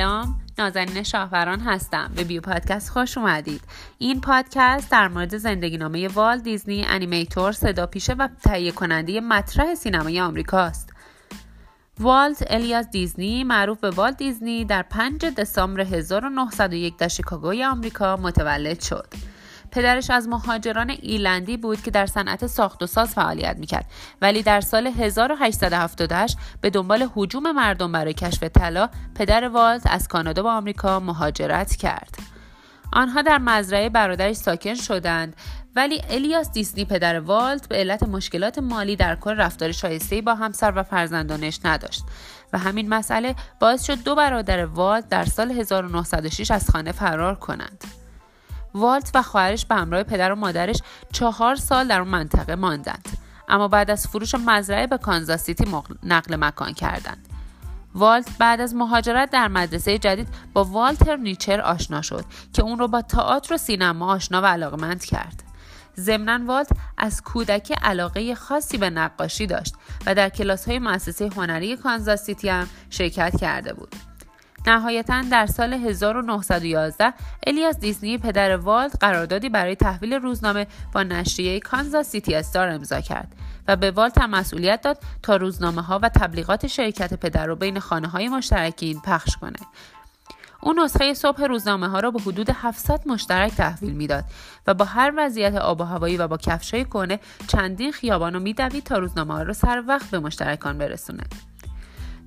سلام نازنین شاهوران هستم. به Bio Podcast خوش اومدید. این پادکست در مورد زندگی نامه والت دیزنی animator صدا پیشه و تهیه کننده مطرح سینمای آمریکاست والت الیاس دیزنی معروف به والت دیزنی در 5 دسامبر 1901 در شیکاگوی آمریکا متولد شد. پدرش از مهاجران ایرلندی بود که در صنعت ساخت و ساز فعالیت می‌کرد ولی در سال 1878 به دنبال هجوم مردم برای کشف طلا پدر والت از کانادا به آمریکا مهاجرت کرد آنها در مزرعه برادرش ساکن شدند ولی الیاس دیسنی پدر والت به علت مشکلات مالی در کل رفتار شایسته با همسر و فرزندانش نداشت و همین مسئله باعث شد دو برادر والت در سال 1906 از خانه فرار کنند. والت و خواهرش به همراه پدر و مادرش چهار سال در اون منطقه ماندند. اما بعد از فروش مزرعه به کانزاس سیتی نقل مکان کردند. والت بعد از مهاجرت در مدرسه جدید با والتر نیچر آشنا شد که اون رو با تئاتر و سینما آشنا و علاقمند کرد. ضمنا والت از کودکی علاقه خاصی به نقاشی داشت و در کلاس های مؤسسه هنری کانزاس سیتی هم شرکت کرده بود. نهایتا در سال 1911 الیاس دیزنی پدر والت قراردادی برای تحویل روزنامه با نشریه کانزاس سیتی استار امضا کرد و به والت هم مسئولیت داد تا روزنامه ها و تبلیغات شرکت پدر رو بین خانه های مشترکین پخش کنه. او نسخه صبح روزنامه ها را به حدود 700 مشترک تحویل می‌داد و با هر وضعیت آب و هوایی و با کفشای کنه چندین خیابان رو میدوید تا روزنامه ها را سر وقت به مشترکان برسونه.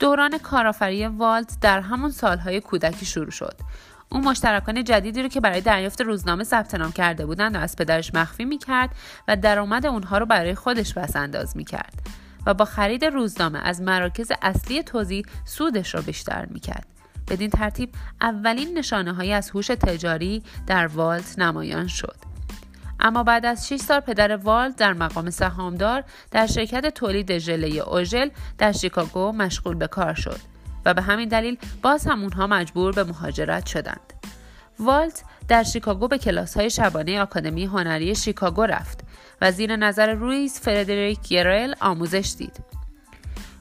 دوران کارآفرینی والت در همون سالهای کودکی شروع شد. او مشترکان جدیدی رو که برای دریافت روزنامه ثبت نام کرده بودند و از پدرش مخفی می‌کرد و درآمد اونها رو برای خودش پس انداز می‌کرد و با خرید روزنامه از مراکز اصلی توزیع سودش را بیشتر می‌کرد. بدین ترتیب اولین نشانه هایی از هوش تجاری در والت نمایان شد. اما بعد از 6 سال پدر والت در مقام سهامدار در شرکت تولید ژله اوژل در شیکاگو مشغول به کار شد و به همین دلیل باز هم اونها مجبور به مهاجرت شدند. والت در شیکاگو به کلاس های شبانه آکادمی هنری شیکاگو رفت و زیر نظر رویز فردریک گرل آموزش دید.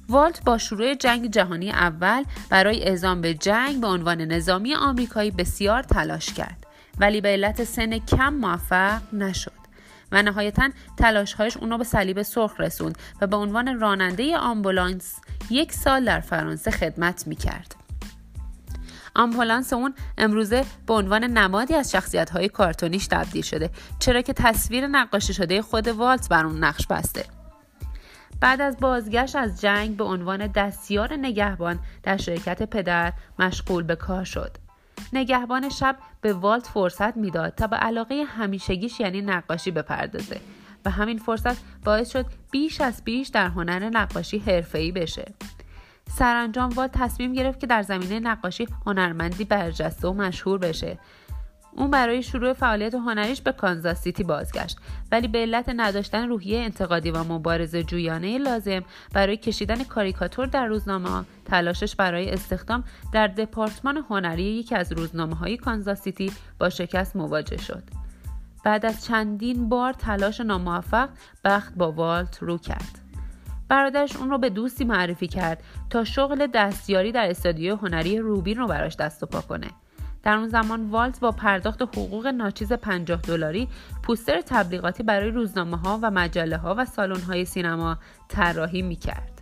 والت با شروع جنگ جهانی اول برای اعزام به جنگ به عنوان نظامی آمریکایی بسیار تلاش کرد. ولی به علت سن کم موفق نشد. و نهایتا تلاشهایش اونو به صلیب سرخ رسوند و به عنوان راننده آمبولانس یک سال در فرانسه خدمت می کرد. آمبولانس اون امروزه به عنوان نمادی از شخصیت های کارتونیش تبدیل شده چرا که تصویر نقاشی شده خود والت بر اون نقش بسته. بعد از بازگشت از جنگ به عنوان دستیار نگهبان در شرکت پدر مشغول به کار شد. نگهبان شب به والت فرصت می‌داد تا به علاقه همیشگیش یعنی نقاشی بپردازه و همین فرصت باعث شد بیش از بیش در هنر نقاشی حرفه‌ای بشه. سرانجام والت تصمیم گرفت که در زمینه نقاشی هنرمندی برجسته و مشهور بشه اون برای شروع فعالیت هنریش به کانزاس سیتی بازگشت. ولی به علت نداشتن روحیه انتقادی و مبارزه جویانه لازم برای کشیدن کاریکاتور در روزنامه تلاشش برای استخدام در دپارتمان هنری یکی از روزنامه های کانزاس سیتی با شکست مواجه شد. بعد از چندین بار تلاش ناموفق بخت با والت رو کرد. برادرش اون رو به دوستی معرفی کرد تا شغل دستیاری در استادیو هنری روبین رو براش دست و پا کنه. در اون زمان والت با پرداخت حقوق ناچیز 50 دلاری پوستر تبلیغاتی برای روزنامه ها و مجله ها و سالن های سینما طراحی می کرد.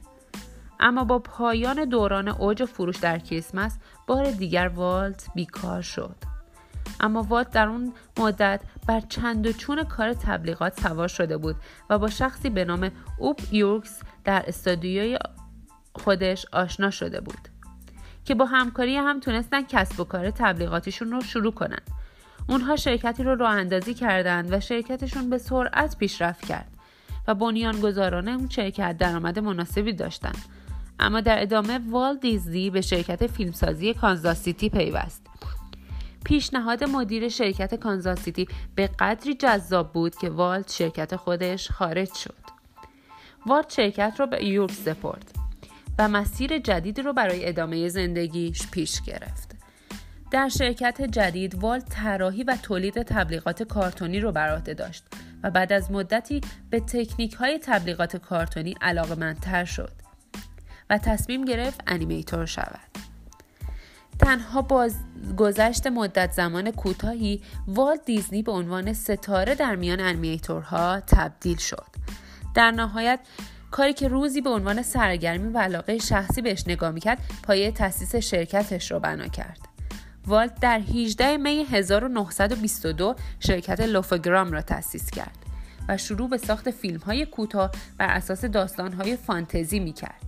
اما با پایان دوران اوج فروش در کریسمس بار دیگر والت بیکار شد. اما والت در اون مدت بر چند و چون کار تبلیغات سوار شده بود و با شخصی به نام اوب یورکس در استادیوی خودش آشنا شده بود. که با همکاری هم تونستن کسب و کار تبلیغاتیشون رو شروع کنن. اونها شرکتی رو راه اندازی کردند و شرکتشون به سرعت پیشرفت کرد و بنیانگذاران اون شرکت درآمد مناسبی داشتن. اما در ادامه وال دیزنی به شرکت فیلمسازی کانزاس سیتی پیوست. پیشنهاد مدیر شرکت کانزاس سیتی به قدری جذاب بود که والت شرکت خودش خارج شد. والت شرکت رو به آیورکس سپرد. و مسیر جدیدی رو برای ادامه زندگیش پیش گرفت. در شرکت جدید والت طراحی و تولید تبلیغات کارتونی رو بر عهده داشت و بعد از مدتی به تکنیک های تبلیغات کارتونی علاقمندتر شد و تصمیم گرفت animator شود. تنها با گذشت مدت زمان کوتاهی والت دیزنی به عنوان ستاره در میان انیمیتورها تبدیل شد در نهایت کاری که روزی به عنوان سرگرمی و علاقه شخصی بهش نگاه می‌کرد پایه تاسیس شرکتش رو بنا کرد والت در 18 می 1922 شرکت لوفگرام را تأسیس کرد و شروع به ساخت فیلم های کوتاه بر اساس داستان های فانتزی می کرد.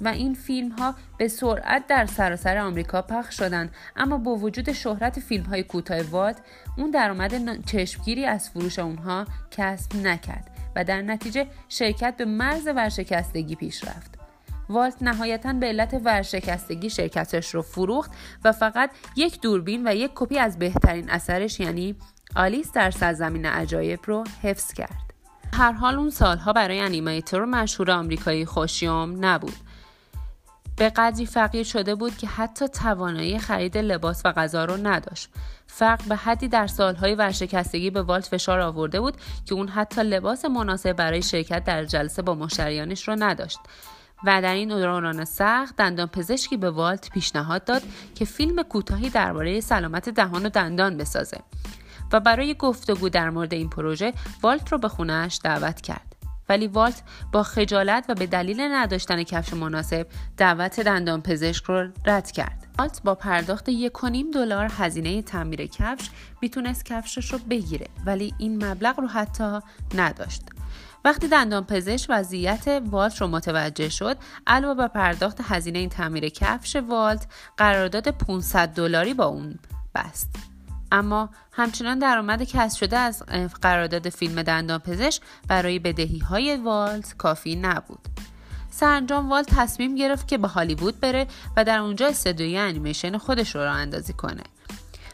و این فیلم ها به سرعت در سراسر آمریکا پخش شدند اما با وجود شهرت فیلم های کوتاه والت اون درآمد چشمگیری از فروش اونها کسب نکرد و در نتیجه شرکت به مرز ورشکستگی پیش رفت. والت نهایتا به علت ورشکستگی شرکتش رو فروخت و فقط یک دوربین و یک کپی از بهترین اثرش یعنی آلیس در سرزمین عجایب رو حفظ کرد. هر حال اون سالها برای انیمیتور مشهور آمریکایی خوشیوم نبود. به قدری فقیر شده بود که حتی توانایی خرید لباس و غذا رو نداشت. فقر به حدی در سالهای ورشکستگی به والت فشار آورده بود که اون حتی لباس مناسب برای شرکت در جلسه با مشتریانش رو نداشت. و در این دوران سخت دندان پزشکی به والت پیشنهاد داد که فیلم کوتاهی درباره سلامت دهان و دندان بسازه و برای گفتگو در مورد این پروژه والت رو به خونهش دعوت کرد. ولی والت با خجالت و به دلیل نداشتن کفش مناسب دعوت دندان پزشک رو رد کرد. والت با پرداخت یک دلار هزینه تعمیر کفش می‌تونست کفشش رو بگیره ولی این مبلغ رو حتی نداشت. وقتی دندان پزشک وضعیت والت رو متوجه شد علاوه بر پرداخت هزینه این تعمیر کفش والت قرارداد 500 دلاری با اون بست اما همچنان درآمد کسب شده از قرارداد فیلم دندان پزشک برای بدهی های والت کافی نبود. سرانجام والت تصمیم گرفت که به هالیوود بره و در اونجا استودیوی انیمیشن خودش رو راه اندازی کنه.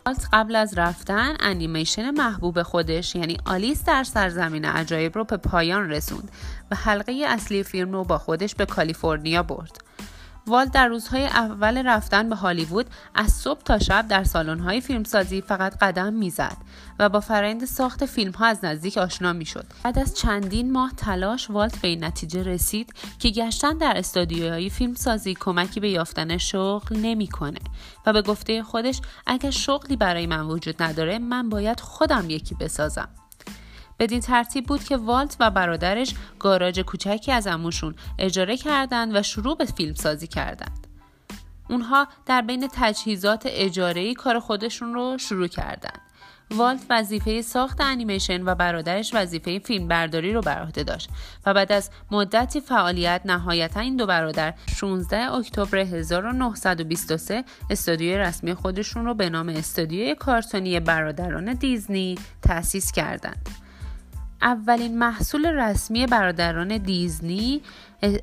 والت قبل از رفتن انیمیشن محبوب خودش یعنی آلیس در سرزمین عجایب رو به پایان رسوند و حلقه اصلی فیلم رو با خودش به کالیفرنیا برد. والت در روزهای اول رفتن به هالیوود از صبح تا شب در سالن‌های فیلمسازی فقط قدم می‌زد و با فرایند ساخت فیلم ها از نزدیک آشنا می‌شد. بعد از چندین ماه تلاش والت به این نتیجه رسید که گشتن در استودیوهای فیلمسازی کمکی به یافتن شغل نمی‌کنه و به گفته خودش اگر شغلی برای من وجود نداره من باید خودم یکی بسازم. بدین ترتیب بود که والت و برادرش گاراژ کوچکی از اموشون اجاره کردند و شروع به فیلم سازی کردند. اونها در بین تجهیزات اجاره‌ای کار خودشون رو شروع کردند. والت وظیفه ساخت انیمیشن و برادرش وظیفه فیلم برداری رو بر عهده داشت و بعد از مدتی فعالیت نهایتا این دو برادر 16 اکتبر 1923 استودیوی رسمی خودشون رو به نام استودیوی کارتونی برادران دیزنی تأسیس کردند. اولین محصول رسمی برادران دیزنی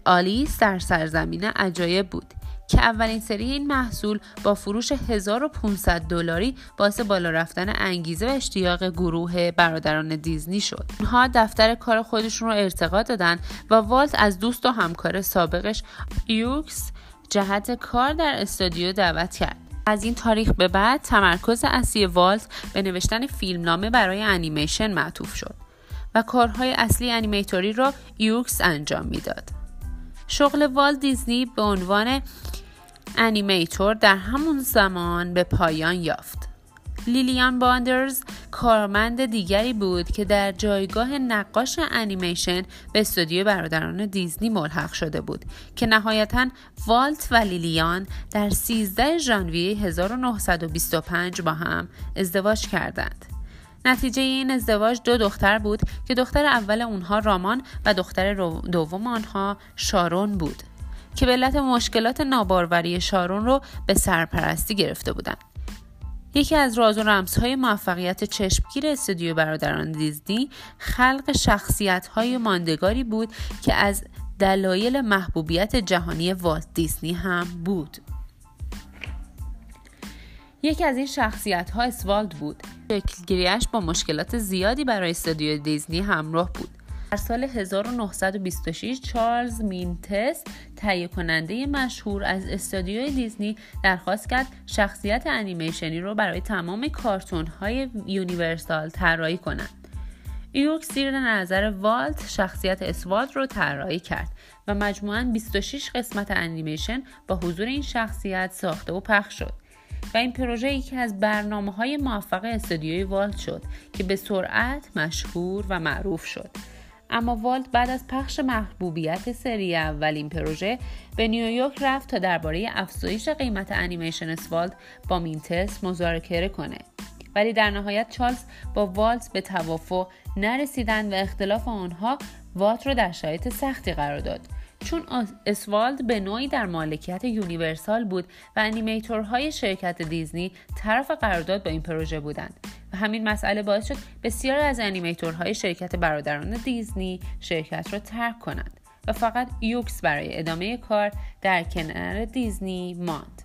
آلیس در سرزمین عجایب بود که اولین سری این محصول با فروش 1500 دلاری باعث بالا رفتن انگیزه و اشتیاق گروه برادران دیزنی شد. اونها دفتر کار خودشون رو ارتقا دادن و والت از دوست و همکار سابقش یوکس جهت کار در استودیو دعوت کرد. از این تاریخ به بعد تمرکز اصلی والت به نوشتن فیلمنامه برای انیمیشن معطوف شد. و کارهای اصلی animator ی را آیورکس انجام می‌داد. شغل والت دیزنی به عنوان animator در همون زمان به پایان یافت. لیلیان باندز کارمند دیگری بود که در جایگاه نقاش انیمیشن به استودیو برادران دیزنی ملحق شده بود که نهایتا والت و لیلیان در 13 ژانویه 1925 با هم ازدواج کردند. نتیجه این ازدواج دو دختر بود که دختر اول اونها رامان و دختر دوم آنها شارون بود که به علت مشکلات ناباروری شارون رو به سرپرستی گرفته بودند. یکی از راز و رمزهای موفقیت چشمگیر استودیو برادران دیزنی خلق شخصیت های ماندگاری بود که از دلایل محبوبیت جهانی والت دیزنی هم بود. یکی از این شخصیت ها اسوالد بود شکلگیریش با مشکلات زیادی برای استودیو دیزنی همراه بود در سال 1926 چارلز مینتس تهیه کننده مشهور از استودیوی دیزنی درخواست کرد شخصیت انیمیشنی رو برای تمام کارتون های یونیورسال طراحی کنند. آیورکس زیر نظر والت شخصیت اسوالد رو طراحی کرد و مجموعاً 26 قسمت انیمیشن با حضور این شخصیت ساخته و پخش شد. و این پروژه یکی از برنامه های موفق استودیوی والت شد که به سرعت مشهور و معروف شد. اما والت بعد از پخش محبوبیت سری اول این پروژه به نیویورک رفت تا درباره افزایش قیمت انیمیشن اسوالد با مینتس مذاکره کنه. ولی در نهایت چارلز با والت به توافق نرسیدند و اختلاف آنها والت را در شرایط سختی قرار داد. چون اسوالد به نوعی در مالکیت یونیورسال بود و انیمیتورهای شرکت دیزنی طرف قرارداد با این پروژه بودند. و همین مسئله باعث شد بسیار از انیمیتورهای شرکت برادران دیزنی شرکت را ترک کنند و فقط آیورکس برای ادامه کار در کنار دیزنی ماند.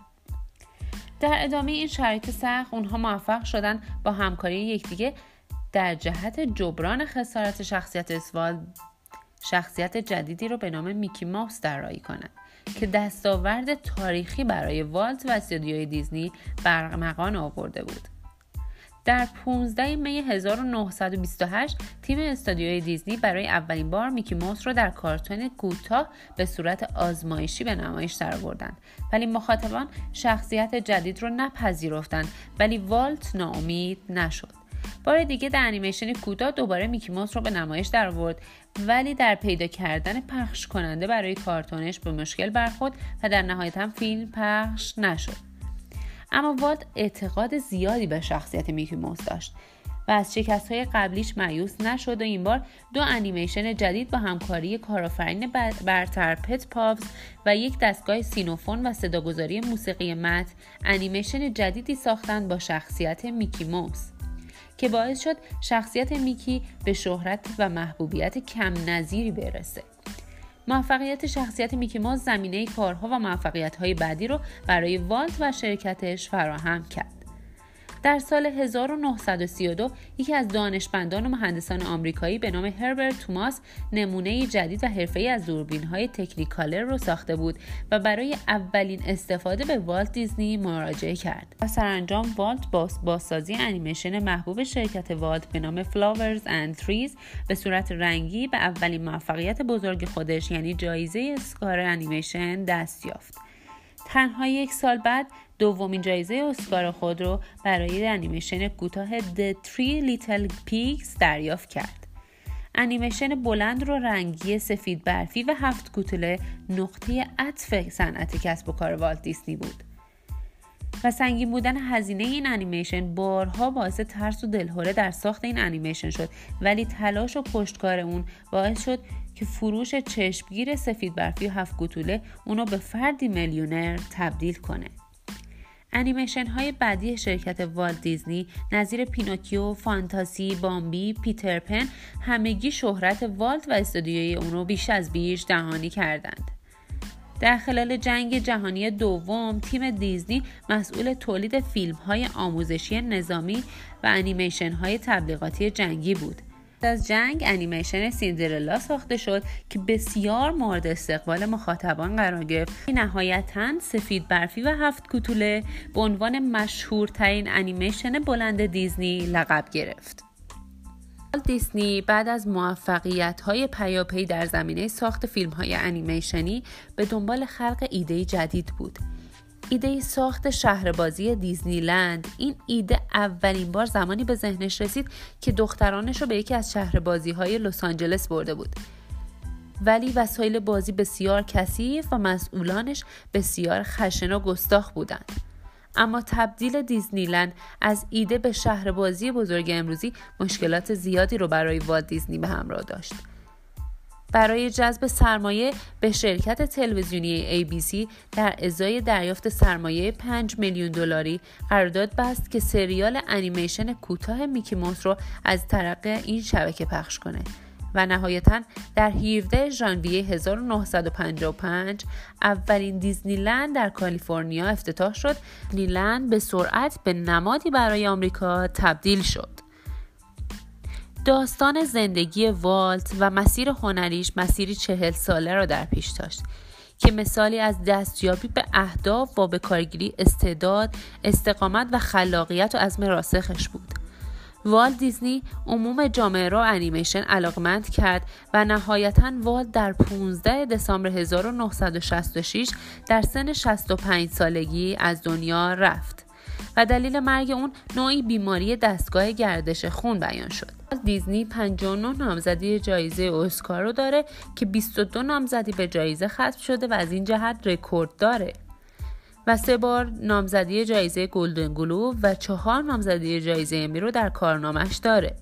در ادامه این شرایط سخت اونها موفق شدن با همکاری یکدیگه در جهت جبران خسارت شخصیت اسوالد شخصیت جدیدی رو به نام میکی ماوس طراحی کنند که دستاورد تاریخی برای والت و استودیوی دیزنی برمغان آورده بود. در 15 می 1928 تیم استودیوی دیزنی برای اولین بار میکی موس رو در کارتون کوتاه به صورت آزمایشی به نمایش درآوردند ولی مخاطبان شخصیت جدید رو نپذیرفتند. ولی والت ناامید نشد. بار دیگه در انیمیشن کوتاه دوباره میکی موس رو به نمایش در آورد ولی در پیدا کردن پخش کننده برای کارتونش به مشکل برخورد و در نهایت هم فیلم پخش نشد. اما والت اعتقاد زیادی به شخصیت میکی موس داشت و از شکست های قبلیش مایوس نشد و این بار دو انیمیشن جدید با همکاری کارآفرین برتر پت پاورز و یک دستگاه سینوفون و صداگذاری موسیقی مت انیمیشن جدیدی ساختند با شخصیت میکی موس که باعث شد شخصیت میکی به شهرت و محبوبیت کم نظیری برسه. موفقیت شخصیت میکی ماوس زمینه کارها و موفقیت های بعدی رو برای والت و شرکتش فراهم کرد. در سال 1932 یکی از دانشمندان و مهندسان آمریکایی به نام هربرت توماس نمونه جدید و حرفه‌ای از های Technicolor رو ساخته بود و برای اولین استفاده به والت دیزنی مراجعه کرد. و سرانجام والت با بازسازی انیمیشن محبوب شرکت والت به نام Flowers and Trees به صورت رنگی به اولین موفقیت بزرگ خودش یعنی جایزه اسکار انیمیشن دست یافت. تنها یک سال بعد دومین جایزه اسکار خود رو برای انیمیشن کوتاه The Three Little Pigs دریافت کرد. انیمیشن بلند و رنگی سفید برفی و هفت کوتوله نقطه عطف صنعت کسب و کار والت دیزنی بود. و سنگین بودن هزینه این انیمیشن بارها باعث ترس و دلهوره در ساخت این انیمیشن شد ولی تلاش و پشتکار اون باعث شد که فروش چشمگیر سفید برفی و هفت کوتوله اونو به فردی میلیونر تبدیل کنه. انیمیشن های بعدی شرکت والت دیزنی نظیر پینوکیو، فانتازیا، بامبی، پیتر پن همگی شهرت والت و استودیوی اون رو بیش از پیش جهانی کردند. در خلال جنگ جهانی دوم تیم دیزنی مسئول تولید فیلم های آموزشی نظامی و انیمیشن های تبلیغاتی جنگی بود. از جنگ انیمیشن سیندرلا ساخته شد که بسیار مورد استقبال مخاطبان قرار گرفت. نهایتا سفید برفی و هفت کوتوله به عنوان مشهورترین انیمیشن بلند دیزنی لقب گرفت. دیزنی بعد از موفقیت های پیاپی در زمینه ساخت فیلم های انیمیشنی به دنبال خلق ایده جدید بود. ایده ساخت شهربازی دیزنیلند این ایده اولین بار زمانی به ذهنش رسید که دخترانش رو به یکی از شهربازی های لس آنجلس برده بود. ولی وسایل بازی بسیار کثیف و مسئولانش بسیار خشن و گستاخ بودند. اما تبدیل دیزنیلند از ایده به شهربازی بزرگ امروزی مشکلات زیادی رو برای والت دیزنی به همراه داشت. برای جذب سرمایه به شرکت تلویزیونی ABC در ازای دریافت سرمایه 5 میلیون دلاری قرارداد بست که سریال انیمیشن کوتاه میکی موس رو از طرق این شبکه پخش کنه. و نهایتا در 17 ژانویه 1955 اولین دیزنیلند در کالیفرنیا افتتاح شد. دیزنیلند به سرعت به نمادی برای آمریکا تبدیل شد. داستان زندگی والت و مسیر هنریش مسیری چهل ساله را در پیش داشت که مثالی از دستیابی به اهداف و به کارگیری استعداد، استقامت و خلاقیت و عزم راسخش بود. والت دیزنی عموم جامعه را انیمیشن علاقمند کرد و نهایتا والت در 15 دسامبر 1966 در سن 65 سالگی از دنیا رفت. و دلیل مرگ اون نوعی بیماری دستگاه گردش خون بیان شد دیزنی 59 نامزدی جایزه اسکار رو داره که 22 نامزدی به جایزه ختم شده و از این جهت رکورد داره و سه بار نامزدی جایزه گلدن گلوب و چهار نامزدی جایزه امی رو در کارنامش داره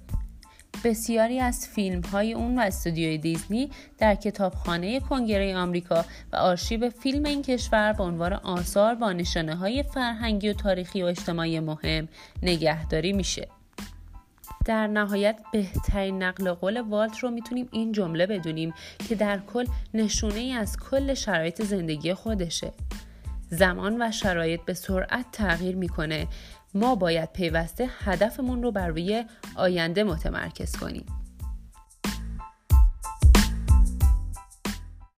بسیاری از فیلم های اون و استودیوی دیزنی در کتابخانه کنگره آمریکا و آرشیو فیلم این کشور به عنوان آثار با نشانه های فرهنگی و تاریخی و اجتماعی مهم نگهداری میشه. در نهایت بهترین نقل قول والت رو می‌تونیم این جمله بدونیم که در کل نشونه ای از کل شرایط زندگی خودشه. زمان و شرایط به سرعت تغییر می‌کنه. ما باید پیوسته هدفمون رو بر روی آینده متمرکز کنیم.